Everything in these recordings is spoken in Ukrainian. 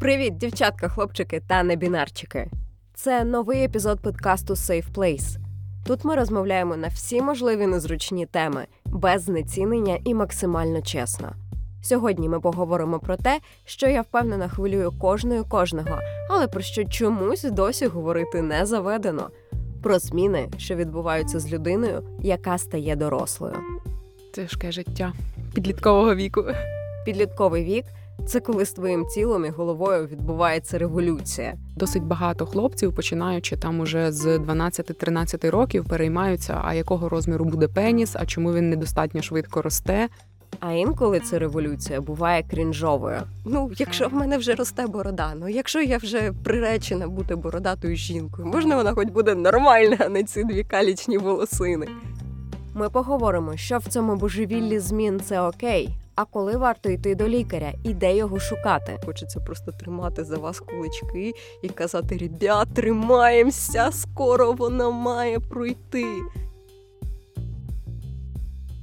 Привіт, дівчатка, хлопчики та небінарчики. Це новий епізод подкасту Safe Place. Тут ми розмовляємо на всі можливі незручні теми, без знецінення і максимально чесно. Сьогодні ми поговоримо про те, що я впевнена хвилює кожної кожного, але про що чомусь досі говорити не заведено. Про зміни, що відбуваються з людиною, яка стає дорослою. Тяжке життя підліткового віку. Підлітковий вік це коли з твоїм тілом і головою відбувається революція. Досить багато хлопців, починаючи там уже з 12-13 років, переймаються, а якого розміру буде пеніс, а чому він недостатньо швидко росте. А інколи ця революція буває крінжовою. Ну, якщо в мене вже росте борода, ну якщо я вже приречена бути бородатою жінкою, можна вона хоч буде нормальна, а не ці дві калічні волосини. Ми поговоримо, що в цьому божевіллі змін це окей, а коли варто йти до лікаря і де його шукати. Хочеться просто тримати за вас кулички і казати: ребят, тримаємося, скоро вона має пройти.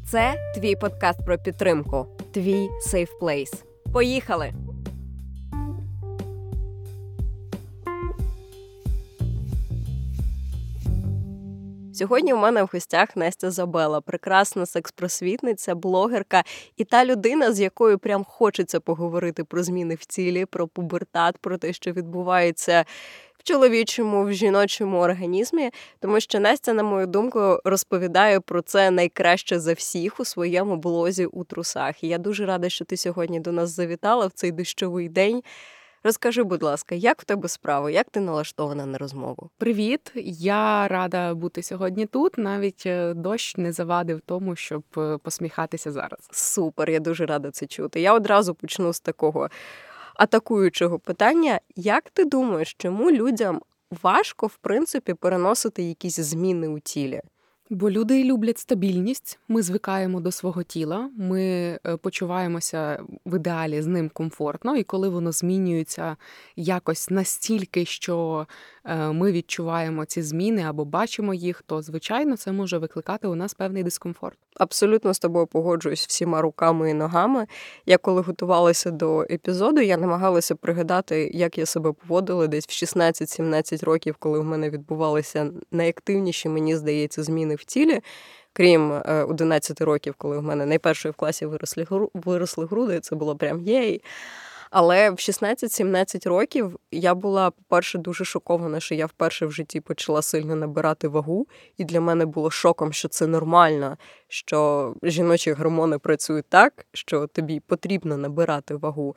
Це твій подкаст про підтримку, твій Safe Place. Поїхали! Сьогодні у мене в гостях Настя Забела, прекрасна секс-просвітниця, блогерка і та людина, з якою прям хочеться поговорити про зміни в тілі, про пубертат, про те, що відбувається чоловічому, в жіночому організмі, тому що Настя, на мою думку, розповідає про це найкраще за всіх у своєму блозі у трусах. І я дуже рада, що ти сьогодні до нас завітала в цей дощовий день. Розкажи, будь ласка, як в тебе справи? Як ти налаштована на розмову? Привіт, я рада бути сьогодні тут. Навіть е, дощ не завадив тому, щоб е, посміхатися зараз. Супер, я дуже рада це чути. Я одразу почну з такого атакуючого питання. Як ти думаєш, чому людям важко в принципі переносити якісь зміни у тілі? Бо люди люблять стабільність, ми звикаємо до свого тіла, ми е, почуваємося в ідеалі з ним комфортно, і коли воно змінюється якось настільки, що е, ми відчуваємо ці зміни або бачимо їх, то звичайно це може викликати у нас певний дискомфорт. Абсолютно з тобою погоджуюсь всіма руками і ногами. Я коли готувалася до епізоду, я намагалася пригадати, як я себе поводила десь в 16-17 років, коли в мене відбувалися найактивніші, мені здається, зміни в тілі. Крім 11 е, років, коли в мене найперше в класі виросли виросли груди, це було прям єй. Але в 16-17 років я була, по-перше, дуже шокована, що я вперше в житті почала сильно набирати вагу, і для мене було шоком, що це нормально, що жіночі гормони працюють так, що тобі потрібно набирати вагу.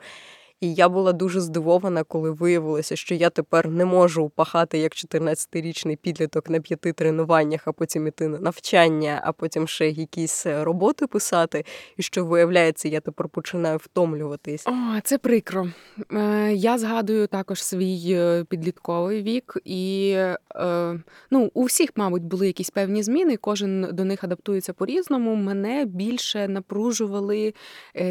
І я була дуже здивована, коли виявилося, що я тепер не можу упахати як 14-річний підліток на п'яти тренуваннях, а потім іти на навчання, а потім ще якісь е, роботи писати. І що виявляється, я тепер починаю втомлюватись. О, це прикро. Е, я згадую також свій е, підлітковий вік, і ну, у всіх, мабуть, були якісь певні зміни. Кожен до них адаптується по-різному. Мене більше напружували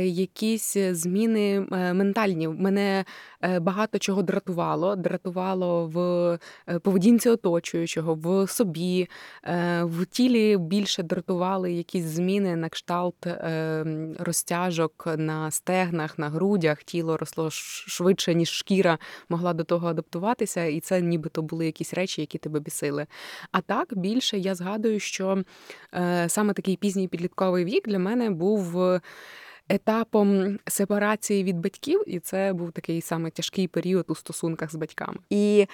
якісь зміни ментальні планів. Мене е, багато чого дратувало. Дратувало в е, поведінці оточуючого, в собі, е, в тілі більше дратували якісь зміни на кшталт розтяжок на стегнах, на грудях. Тіло росло швидше, ніж шкіра могла до того адаптуватися, і це нібито були якісь речі, які тебе бісили. А так більше я згадую, що саме такий пізній підлітковий вік для мене був етапом сепарації від батьків, і це був такий саме тяжкий період у стосунках з батьками. І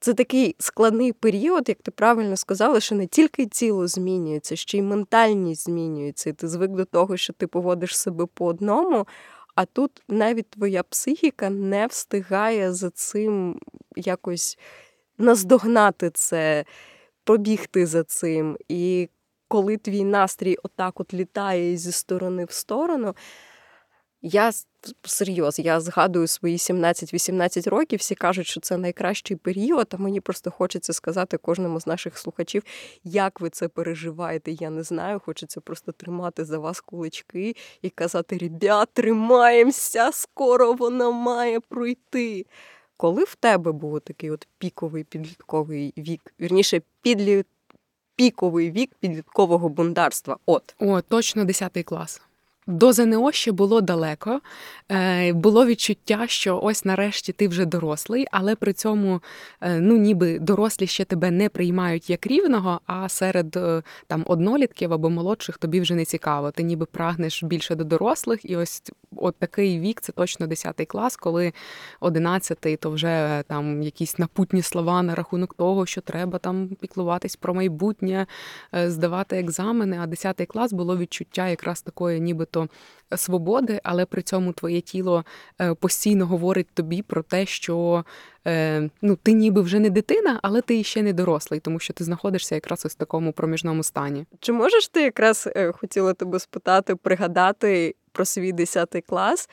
це такий складний період, як ти правильно сказала, що не тільки тіло змінюється, ще й ментальність змінюється. І ти звик до того, що ти поводиш себе по одному. А тут навіть твоя психіка не встигає за цим якось наздогнати це, побігти за цим. І коли твій настрій отак от літає зі сторони в сторону. Я серйоз, я згадую свої 17-18 років, всі кажуть, що це найкращий період, а мені просто хочеться сказати кожному з наших слухачів, як ви це переживаєте. Я не знаю. Хочеться просто тримати за вас кулички і казати: ребят, тримаємося, скоро вона має пройти. Коли в тебе був такий от піковий підлітковий вік, вірніше, підліт піковий вік підліткового бундарства. От о, точно 10 клас. До ЗНО ще було далеко. Е, було відчуття, що ось нарешті ти вже дорослий, але при цьому е, ну ніби дорослі ще тебе не приймають як рівного, а серед е, там однолітків або молодших тобі вже не цікаво. Ти ніби прагнеш більше до дорослих, і ось от такий вік це точно 10 клас, коли 11 то вже там якісь напутні слова на рахунок того, що треба там піклуватись про майбутнє, здавати екзамени. А 10 клас було відчуття якраз такої, нібито свободи, але при цьому твоє тіло е, постійно говорить тобі про те, що е, ну, ти ніби вже не дитина, але ти ще не дорослий, тому що ти знаходишся якраз ось в такому проміжному стані. Чи можеш ти якраз е, хотіла тебе спитати, пригадати? Про свій 10 клас,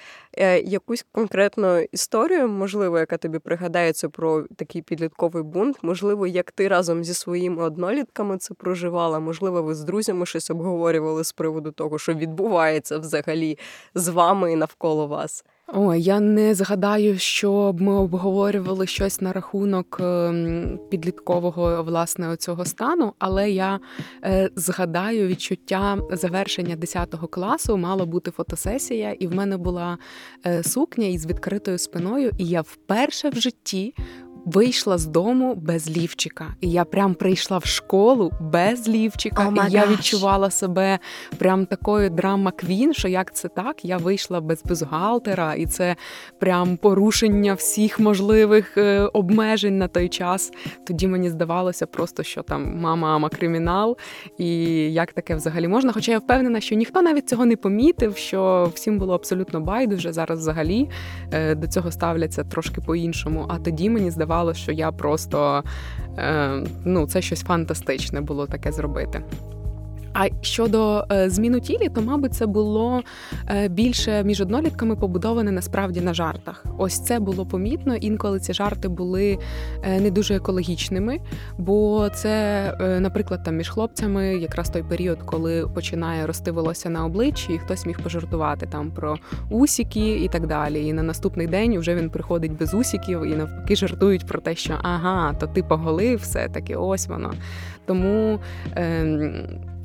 якусь конкретну історію, можливо, яка тобі пригадається про такий підлітковий бунт, можливо, як ти разом зі своїми однолітками це проживала, можливо, ви з друзями щось обговорювали з приводу того, що відбувається взагалі з вами і навколо вас? О, я не згадаю, щоб ми обговорювали щось на рахунок ем, підліткового власне цього стану, але я е, згадаю відчуття завершення 10 класу. Мала бути фотосесія, і в мене була е, сукня із відкритою спиною, і я вперше в житті вийшла з дому без лівчика. І я прям прийшла в школу без лівчика. Oh і я відчувала себе прям такою драма квін, що як це так? Я вийшла без бюстгальтера, і це прям порушення всіх можливих е, обмежень на той час. Тоді мені здавалося просто, що там мама, мама кримінал, і як таке взагалі можна. Хоча я впевнена, що ніхто навіть цього не помітив, що всім було абсолютно байдуже. Зараз взагалі е, до цього ставляться трошки по-іншому. А тоді мені здавалося здавалося, що я просто е, ну, це щось фантастичне було таке зробити. А щодо е, змін у тілі, то мабуть це було е, більше між однолітками побудоване насправді на жартах. Ось це було помітно. Інколи ці жарти були е, не дуже екологічними, бо це, наприклад, там між хлопцями якраз той період, коли починає рости волосся на обличчі, і хтось міг пожартувати там про усіки і так далі. І на наступний день вже він приходить без усіків і навпаки жартують про те, що ага, то ти поголив все таки, ось воно. Тому. Е,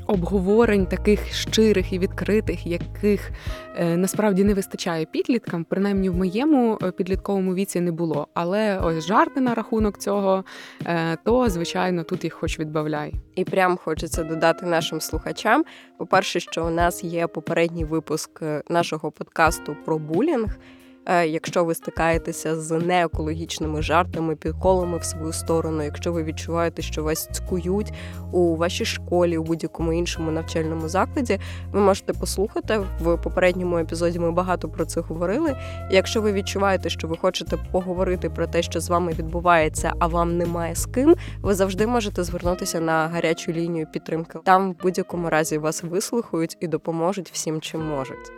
обговорень таких щирих і відкритих, яких е, насправді не вистачає підліткам, принаймні в моєму е, підлітковому віці не було. Але ось жарти на рахунок цього, е, то звичайно тут їх хоч відбавляй. І прям хочеться додати нашим слухачам. По-перше, що у нас є попередній випуск нашого подкасту про булінг. Е, якщо ви стикаєтеся з неекологічними жартами, підколами в свою сторону, якщо ви відчуваєте, що вас цькують у вашій школі, у будь-якому іншому навчальному закладі, ви можете послухати в попередньому епізоді. Ми багато про це говорили. Якщо ви відчуваєте, що ви хочете поговорити про те, що з вами відбувається, а вам немає з ким, ви завжди можете звернутися на гарячу лінію підтримки. Там в будь-якому разі вас вислухають і допоможуть всім, чим можуть.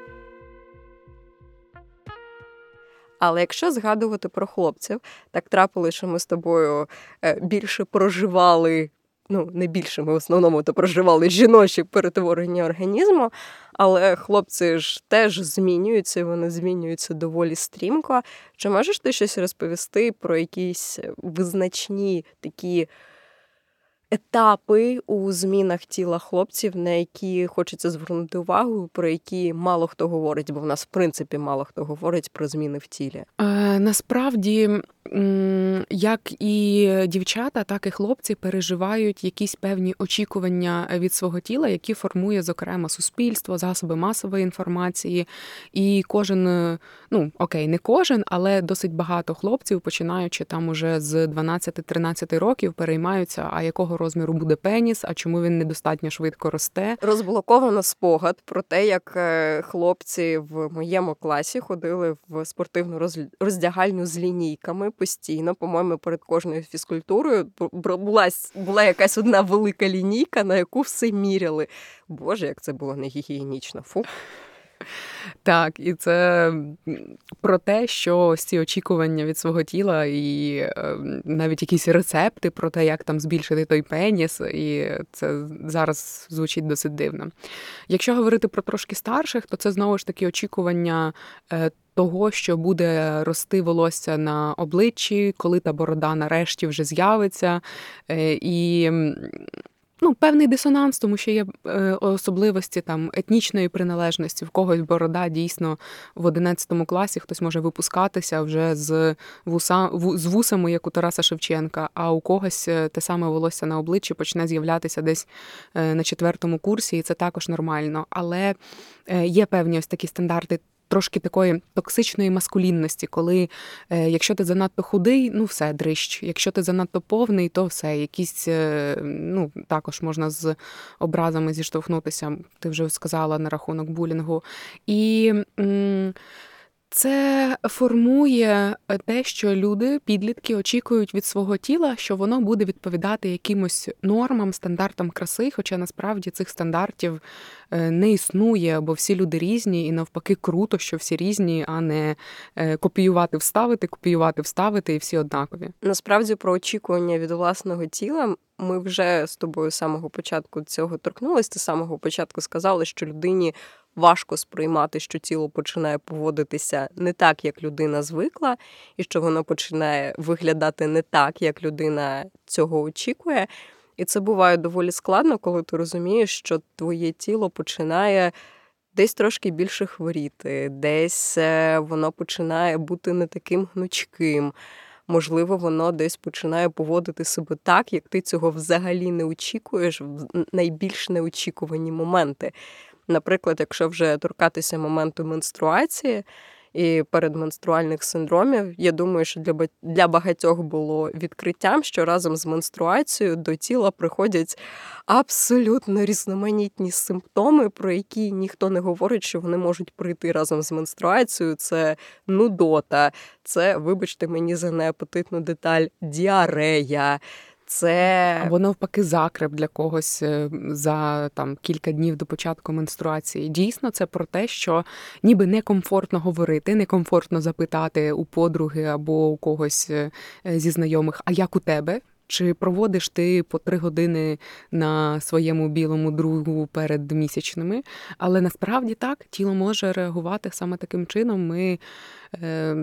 Але якщо згадувати про хлопців, так трапилося, що ми з тобою е, більше проживали. Ну, не більше ми в основному то проживали жіночі перетворення організму, але хлопці ж теж змінюються, вони змінюються доволі стрімко. Чи можеш ти щось розповісти про якісь визначні такі етапи у змінах тіла хлопців, на які хочеться звернути увагу, про які мало хто говорить, бо в нас в принципі мало хто говорить про зміни в тілі. Е, Насправді, як і дівчата, так і хлопці переживають якісь певні очікування від свого тіла, які формує зокрема суспільство, засоби масової інформації. І кожен, ну окей, не кожен, але досить багато хлопців, починаючи там уже з 12-13 років, переймаються, а якого розміру буде пеніс, а чому він недостатньо швидко росте. Розблоковано спогад про те, як е, хлопці в моєму класі ходили в спортивну роздягальню з лінійками постійно. По-моєму, перед кожною фізкультурою була була якась одна велика лінійка, на яку все міряли. Боже, як це було негігієнічно. Фу. Так, і це про те, що ці очікування від свого тіла, і е, навіть якісь рецепти про те, як там збільшити той пеніс, і це зараз звучить досить дивно. Якщо говорити про трошки старших, то це знову ж таки очікування. Е, того, що буде рости волосся на обличчі, коли та борода нарешті вже з'явиться. Е, і ну, певний дисонанс, тому що є е, особливості там етнічної приналежності. В когось борода дійсно в 11 класі хтось може випускатися вже з вуса з вусами, як у Тараса Шевченка, а у когось е, те саме волосся на обличчі почне з'являтися десь на четвертому курсі, і це також нормально. Але є певні ось такі стандарти трошки такої токсичної маскулінності, коли е, якщо ти занадто худий, ну все, дрищ. Якщо ти занадто повний, то все. Якісь е, ну також можна з образами зіштовхнутися. Ти вже сказала на рахунок булінгу. І м- це формує е, те, що люди, підлітки, очікують від свого тіла, що воно буде відповідати якимось нормам, стандартам краси, хоча насправді цих стандартів е, не існує, бо всі люди різні, і навпаки, круто, що всі різні, а не е, копіювати, вставити, копіювати, вставити, і всі однакові. Насправді про очікування від власного тіла. Ми вже з тобою з самого початку цього торкнулися. Ти самого початку сказали, що людині важко сприймати, що тіло починає поводитися не так, як людина звикла, і що воно починає виглядати не так, як людина цього очікує. І це буває доволі складно, коли ти розумієш, що твоє тіло починає десь трошки більше хворіти, десь е, воно починає бути не таким гнучким. Можливо, воно десь починає поводити себе так, як ти цього взагалі не очікуєш в найбільш неочікувані моменти. Наприклад, якщо вже торкатися моменту менструації і передменструальних синдромів, я думаю, що для для багатьох було відкриттям, що разом з менструацією до тіла приходять абсолютно різноманітні симптоми, про які ніхто не говорить, що вони можуть прийти разом з менструацією. Це нудота, це, вибачте мені за неапетитну деталь, діарея це або навпаки закреп для когось е, за там кілька днів до початку менструації. Дійсно, це про те, що ніби некомфортно говорити, некомфортно запитати у подруги або у когось е, зі знайомих, а як у тебе? Чи проводиш ти по три години на своєму білому другу перед місячними? Але насправді так, тіло може реагувати саме таким чином. Ми е,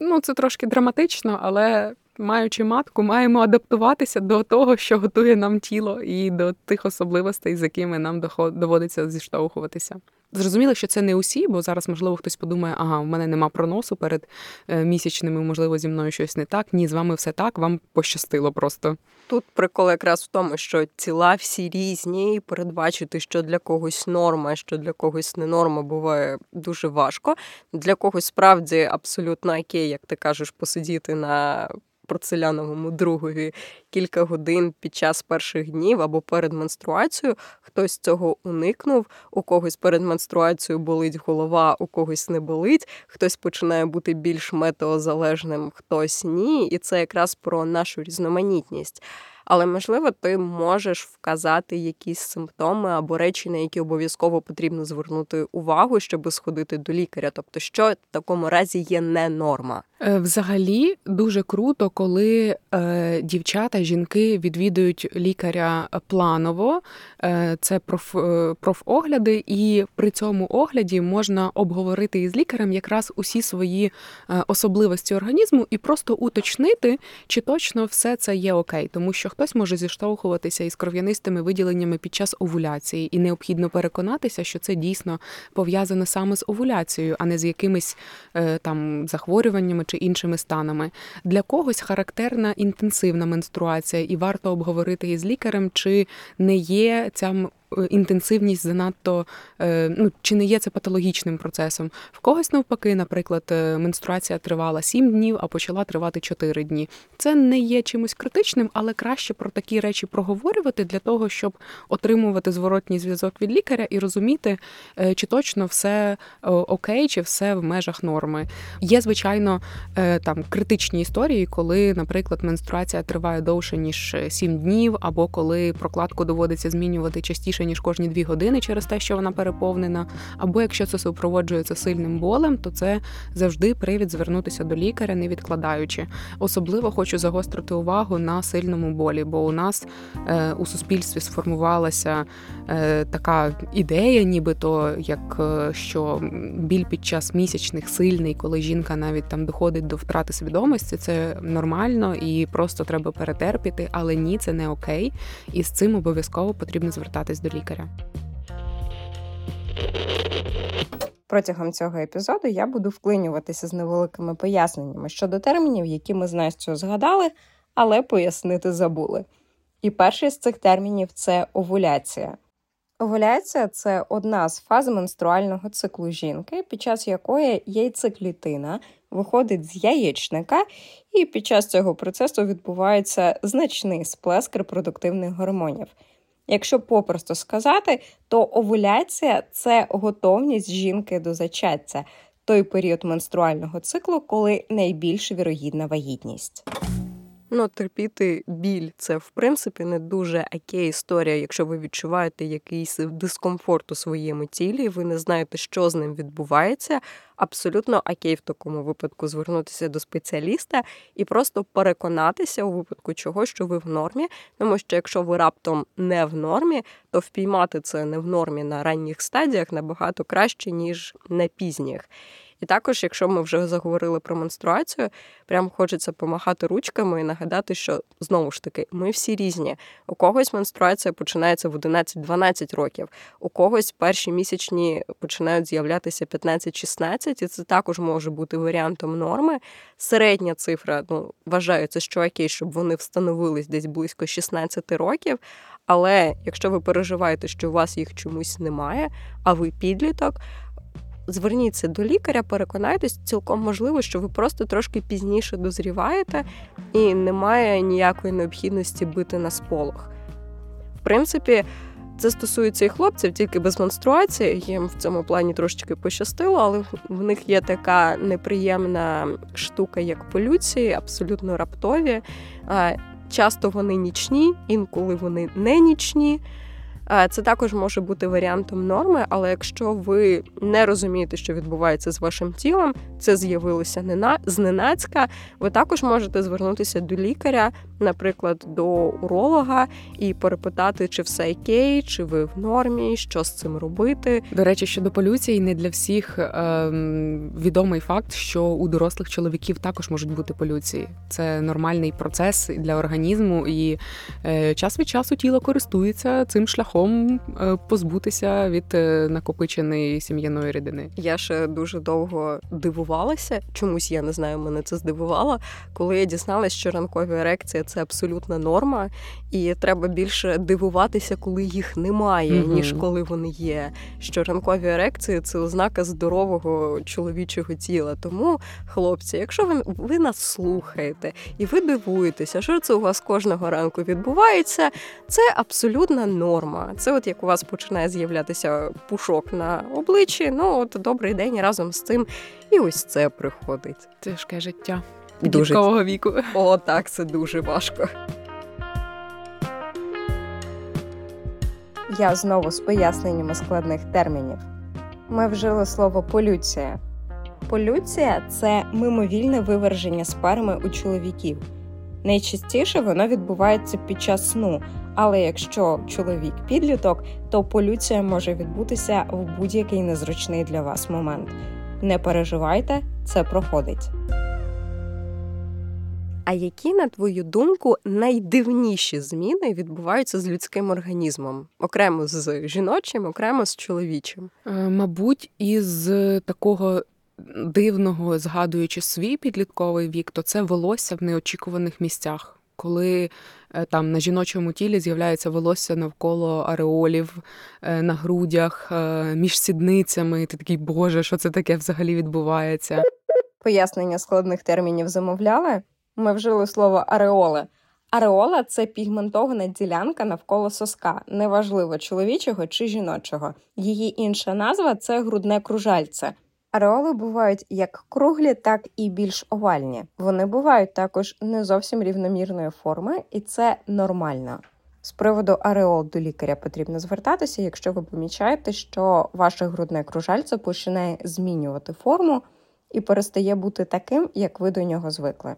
ну, це трошки драматично, але маючи матку, маємо адаптуватися до того, що готує нам тіло, і до тих особливостей, з якими нам доводиться зіштовхуватися. Зрозуміло, що це не усі, бо зараз, можливо, хтось подумає, ага, в мене нема проносу перед е, місячними, можливо, зі мною щось не так. Ні, з вами все так, вам пощастило просто. Тут прикол якраз в тому, що тіла всі різні, і передбачити, що для когось норма, що для когось не норма, буває дуже важко. Для когось справді абсолютно окей, як ти кажеш, посидіти на порцеляновому другові кілька годин під час перших днів або перед менструацією. Хтось цього уникнув, у когось перед менструацією болить голова, у когось не болить, хтось починає бути більш метеозалежним, хтось ні. І це якраз про нашу різноманітність але можливо ти можеш вказати якісь симптоми або речі, на які обов'язково потрібно звернути увагу, щоб сходити до лікаря. Тобто, що в такому разі є не норма. Е, взагалі дуже круто, коли е, дівчата, жінки відвідують лікаря планово, е, це проф, е, профогляди, і при цьому огляді можна обговорити із лікарем якраз усі свої е, особливості організму і просто уточнити, чи точно все це є окей, тому що хтось може зіштовхуватися із кров'янистими виділеннями під час овуляції, і необхідно переконатися, що це дійсно пов'язане саме з овуляцією, а не з якимись е, там захворюваннями чи іншими станами. Для когось характерна інтенсивна менструація, і варто обговорити із лікарем, чи не є ця інтенсивність занадто е, ну чи не є це патологічним процесом. В когось навпаки, наприклад, е, менструація тривала 7 днів, а почала тривати 4 дні. Це не є чимось критичним, але краще про такі речі проговорювати для того, щоб отримувати зворотній зв'язок від лікаря і розуміти, чи точно все окей, чи все в межах норми. Є, звичайно, там критичні історії, коли, наприклад, менструація триває довше ніж 7 днів, або коли прокладку доводиться змінювати частіше більше ніж кожні дві години через те, що вона переповнена. Або якщо це супроводжується сильним болем, то це завжди привід звернутися до лікаря, не відкладаючи. Особливо хочу загострити увагу на сильному болі, бо у нас е, у суспільстві сформувалася е, така ідея, нібито як е, що біль під час місячних сильний, коли жінка навіть там доходить до втрати свідомості, це нормально і просто треба перетерпіти, але ні, це не окей. І з цим обов'язково потрібно звертатись до лікаря. Протягом цього епізоду я буду вклинюватися з невеликими поясненнями щодо термінів, які ми з Настю згадали, але пояснити забули. І перший з цих термінів це овуляція. Овуляція це одна з фаз менструального циклу жінки, під час якої яйцеклітина виходить з яєчника, і під час цього процесу відбувається значний сплеск репродуктивних гормонів. Якщо попросту сказати, то овуляція це готовність жінки до зачаття, той період менструального циклу, коли найбільш вірогідна вагітність. Ну, терпіти біль це в принципі не дуже окей історія, якщо ви відчуваєте якийсь дискомфорт у своєму тілі, ви не знаєте, що з ним відбувається. Абсолютно окей в такому випадку звернутися до спеціаліста і просто переконатися у випадку чого, що ви в нормі. Тому що якщо ви раптом не в нормі, то впіймати це не в нормі на ранніх стадіях набагато краще ніж на пізніх. І також, якщо ми вже заговорили про менструацію, прям хочеться помахати ручками і нагадати, що знову ж таки ми всі різні. У когось менструація починається в 11-12 років, у когось перші місячні починають з'являтися 15-16, і це також може бути варіантом норми. Середня цифра ну вважається, що окей, щоб вони встановились десь близько 16 років. Але якщо ви переживаєте, що у вас їх чомусь немає, а ви підліток зверніться до лікаря, переконайтесь, цілком можливо, що ви просто трошки пізніше дозріваєте і немає ніякої необхідності бити на сполох. В принципі, це стосується і хлопців, тільки без менструації. Їм в цьому плані трошечки пощастило, але в них є така неприємна штука, як полюції, абсолютно раптові. Часто вони нічні, інколи вони не нічні. Це також може бути варіантом норми, але якщо ви не розумієте, що відбувається з вашим тілом, це з'явилося зненацька, ви також можете звернутися до лікаря, наприклад, до уролога, і перепитати, чи все окей, чи ви в нормі, що з цим робити. До речі, щодо полюції, не для всіх е, відомий факт, що у дорослих чоловіків також можуть бути полюції. Це нормальний процес для організму, і е, час від часу тіло користується цим шляхом шляхом е, позбутися від е, накопиченої сім'яної рідини. Я ще дуже довго дивувалася. Чомусь я не знаю, мене це здивувало, коли я дізналася, що ранкові ерекція це абсолютна норма, і треба більше дивуватися, коли їх немає, mm ніж коли вони є. Що ранкові ерекції це ознака здорового чоловічого тіла. Тому, хлопці, якщо ви ви нас слухаєте і ви дивуєтеся, що це у вас кожного ранку відбувається, це абсолютна норма. Це от як у вас починає з'являтися пушок на обличчі. Ну от добрий день разом з цим. І ось це приходить. Тяжке життя підліткового віку. О, так, це дуже важко. Я знову з поясненнями складних термінів. Ми вжили слово полюція. Полюція це мимовільне виверження сперми у чоловіків. Найчастіше воно відбувається під час сну, але якщо чоловік підліток, то полюція може відбутися в будь-який незручний для вас момент. Не переживайте, це проходить. А які, на твою думку, найдивніші зміни відбуваються з людським організмом, окремо з жіночим, окремо з чоловічим? Е, мабуть, із такого дивного, згадуючи свій підлітковий вік, то це волосся в неочікуваних місцях коли е, там на жіночому тілі з'являється волосся навколо ареолів, е, на грудях, е, між сідницями. Ти такий, Боже, що це таке взагалі відбувається? Пояснення складних термінів замовляли. Ми вжили слово ареоли. Ареола це пігментована ділянка навколо соска, неважливо чоловічого чи жіночого. Її інша назва це грудне кружальце. Ареоли бувають як круглі, так і більш овальні. Вони бувають також не зовсім рівномірної форми, і це нормально. З приводу ареол до лікаря потрібно звертатися, якщо ви помічаєте, що ваше грудне кружальце починає змінювати форму і перестає бути таким, як ви до нього звикли.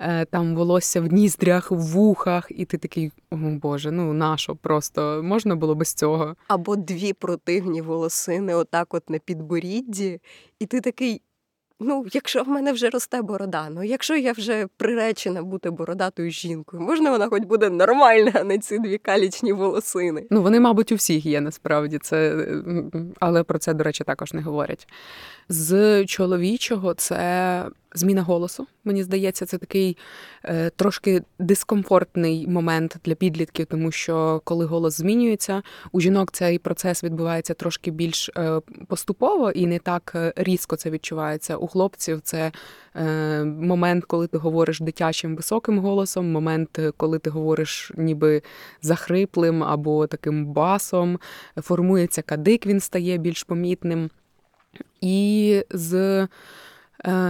Е, там волосся в ніздрях, в вухах, і ти такий, о Боже, ну нащо просто можна було без цього? Або дві противні волосини, отак, от на підборідді, і ти такий. Ну, якщо в мене вже росте борода, ну якщо я вже приречена бути бородатою жінкою, можна вона хоч буде нормальна, а не ці дві калічні волосини. Ну вони, мабуть, у всіх є насправді це, але про це, до речі, також не говорять. З чоловічого це зміна голосу. Мені здається, це такий е, трошки дискомфортний момент для підлітків, тому що коли голос змінюється, у жінок цей процес відбувається трошки більш е, поступово і не так е, різко це відчувається. У хлопців це е, момент, коли ти говориш дитячим високим голосом, момент, коли ти говориш ніби захриплим або таким басом, формується кадик, він стає більш помітним. І з е,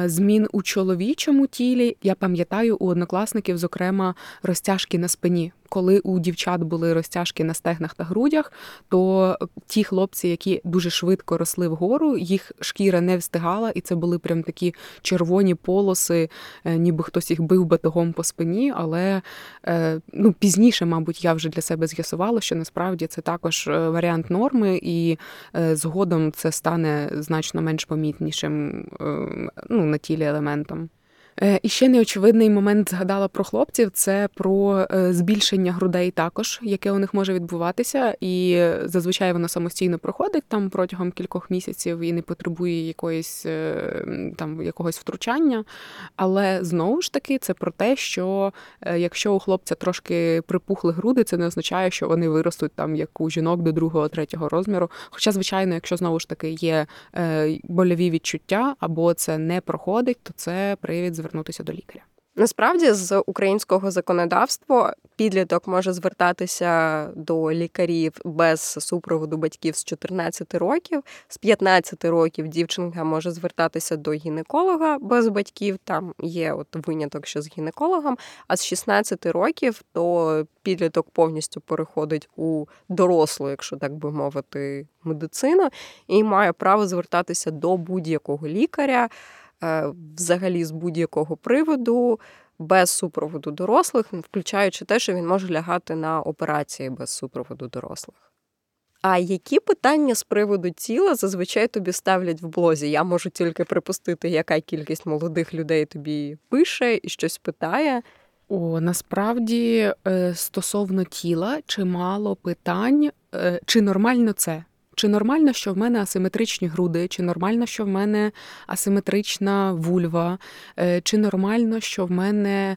змін у чоловічому тілі. Я пам'ятаю у однокласників, зокрема, розтяжки на спині коли у дівчат були розтяжки на стегнах та грудях, то ті хлопці, які дуже швидко росли вгору, їх шкіра не встигала, і це були прям такі червоні полоси, е, ніби хтось їх бив батогом по спині. Але е, ну, пізніше, мабуть, я вже для себе з'ясувала, що насправді це також е, варіант норми, і згодом це стане значно менш помітнішим ну, на тілі елементом. Е, і ще неочевидний момент згадала про хлопців: це про е, збільшення грудей, також яке у них може відбуватися, і зазвичай воно самостійно проходить там протягом кількох місяців і не потребує якоїсь е, там якогось втручання. Але знову ж таки, це про те, що якщо у хлопця трошки припухли груди, це не означає, що вони виростуть там як у жінок до другого, третього розміру. Хоча, звичайно, якщо знову ж таки є больові відчуття або це не проходить, то це привід звернутися до лікаря. Насправді, з українського законодавства підліток може звертатися до лікарів без супроводу батьків з 14 років. З 15 років дівчинка може звертатися до гінеколога без батьків. Там є от виняток, що з гінекологом. А з 16 років то підліток повністю переходить у дорослу, якщо так би мовити, медицину, і має право звертатися до будь-якого лікаря. Е, взагалі з будь-якого приводу, без супроводу дорослих, включаючи те, що він може лягати на операції без супроводу дорослих. А які питання з приводу тіла зазвичай тобі ставлять в блозі? Я можу тільки припустити, яка кількість молодих людей тобі пише і щось питає. О, насправді е, стосовно тіла, чимало питань, е, чи нормально це? Чи нормально, що в мене асиметричні груди, чи нормально, що в мене асиметрична вульва, е, чи нормально, що в мене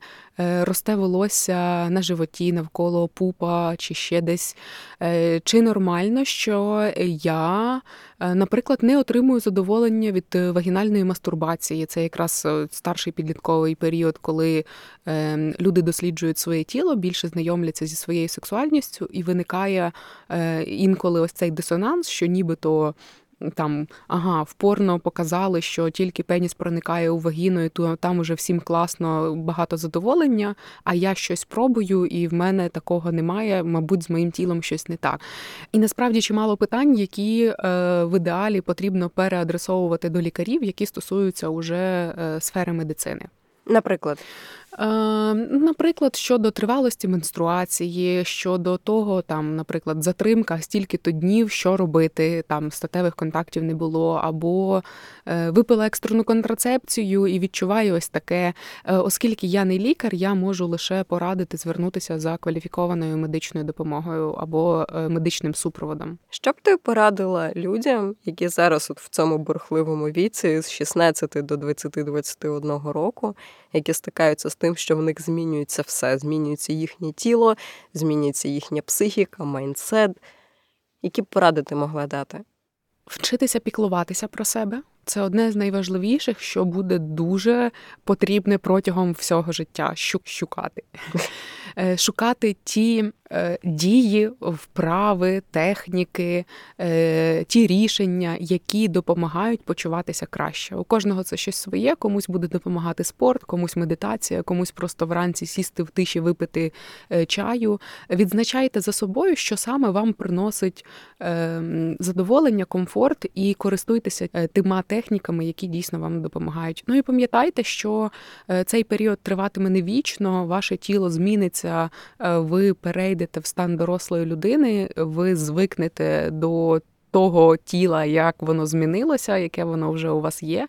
росте волосся на животі навколо пупа чи ще десь. Е, чи нормально, що я, е, наприклад, не отримую задоволення від вагінальної мастурбації? Це якраз старший підлітковий період, коли люди досліджують своє тіло, більше знайомляться зі своєю сексуальністю, і виникає інколи ось цей дисонанс, що нібито там ага, в порно показали, що тільки пеніс проникає у вагіну, і то там уже всім класно, багато задоволення. А я щось пробую, і в мене такого немає. Мабуть, з моїм тілом щось не так. І насправді чимало питань, які е, в ідеалі потрібно переадресовувати до лікарів, які стосуються уже е, сфери медицини. Наприклад. Е, наприклад, щодо тривалості менструації, щодо того, там, наприклад, затримка стільки-то днів, що робити, там статевих контактів не було, або е, випила екстрену контрацепцію і відчуваю ось таке. Е, оскільки я не лікар, я можу лише порадити звернутися за кваліфікованою медичною допомогою або медичним супроводом. Що б ти порадила людям, які зараз от в цьому бурхливому віці з 16 до 20-21 року, які стикаються з тим, що в них змінюється все. Змінюється їхнє тіло, змінюється їхня психіка, майндсет. Які б поради ти могла дати? Вчитися піклуватися про себе це одне з найважливіших, що буде дуже потрібне протягом всього життя щукати. Е, шукати ті Е, дії, вправи, техніки, е, ті рішення, які допомагають почуватися краще. У кожного це щось своє, комусь буде допомагати спорт, комусь медитація, комусь просто вранці сісти в тиші, випити чаю. Відзначайте за собою, що саме вам приносить задоволення, комфорт, і користуйтеся тима техніками, які дійсно вам допомагають. Ну і пам'ятайте, що цей період триватиме не вічно, ваше тіло зміниться, ви перейдете в стан дорослої людини, ви звикнете до того тіла, як воно змінилося, яке воно вже у вас є,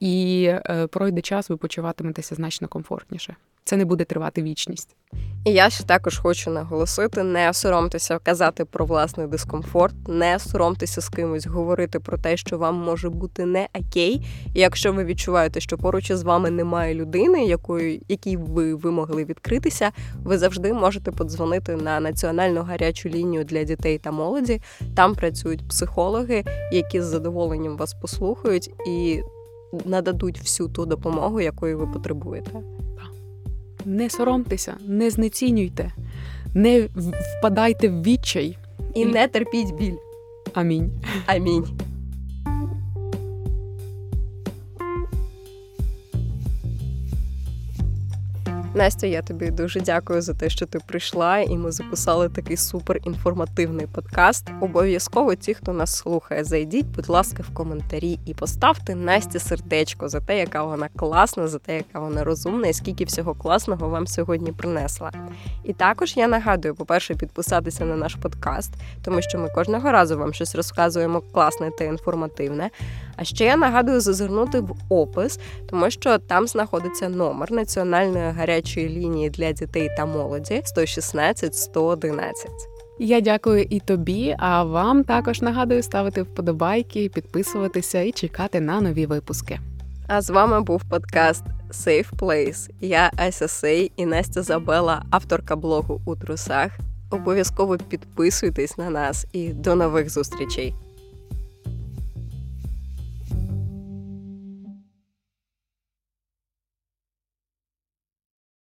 і е, пройде час, ви почуватиметеся значно комфортніше. Це не буде тривати вічність. І я ще також хочу наголосити: не соромтеся казати про власний дискомфорт, не соромтеся з кимось говорити про те, що вам може бути не окей. І якщо ви відчуваєте, що поруч із вами немає людини, якою якій ви, ви могли відкритися, ви завжди можете подзвонити на національну гарячу лінію для дітей та молоді. Там працюють психологи, які з задоволенням вас послухають і нададуть всю ту допомогу, якої ви потребуєте. Не соромтеся, не знецінюйте, не впадайте в відчай і не терпіть біль. Амінь. Амінь. Настя, я тобі дуже дякую за те, що ти прийшла, і ми записали такий супер інформативний подкаст. Обов'язково ті, хто нас слухає, зайдіть, будь ласка, в коментарі і поставте Насті сердечко за те, яка вона класна, за те, яка вона розумна, і скільки всього класного вам сьогодні принесла. І також я нагадую, по-перше, підписатися на наш подкаст, тому що ми кожного разу вам щось розказуємо класне та інформативне. А ще я нагадую зазирнути в опис, тому що там знаходиться номер національної гарячої лінії для дітей та молоді 116 111. Я дякую і тобі, а вам також нагадую ставити вподобайки, підписуватися і чекати на нові випуски. А з вами був подкаст Safe Place. Я Ася Сей і Настя Забела, авторка блогу у трусах. Обов'язково підписуйтесь на нас і до нових зустрічей.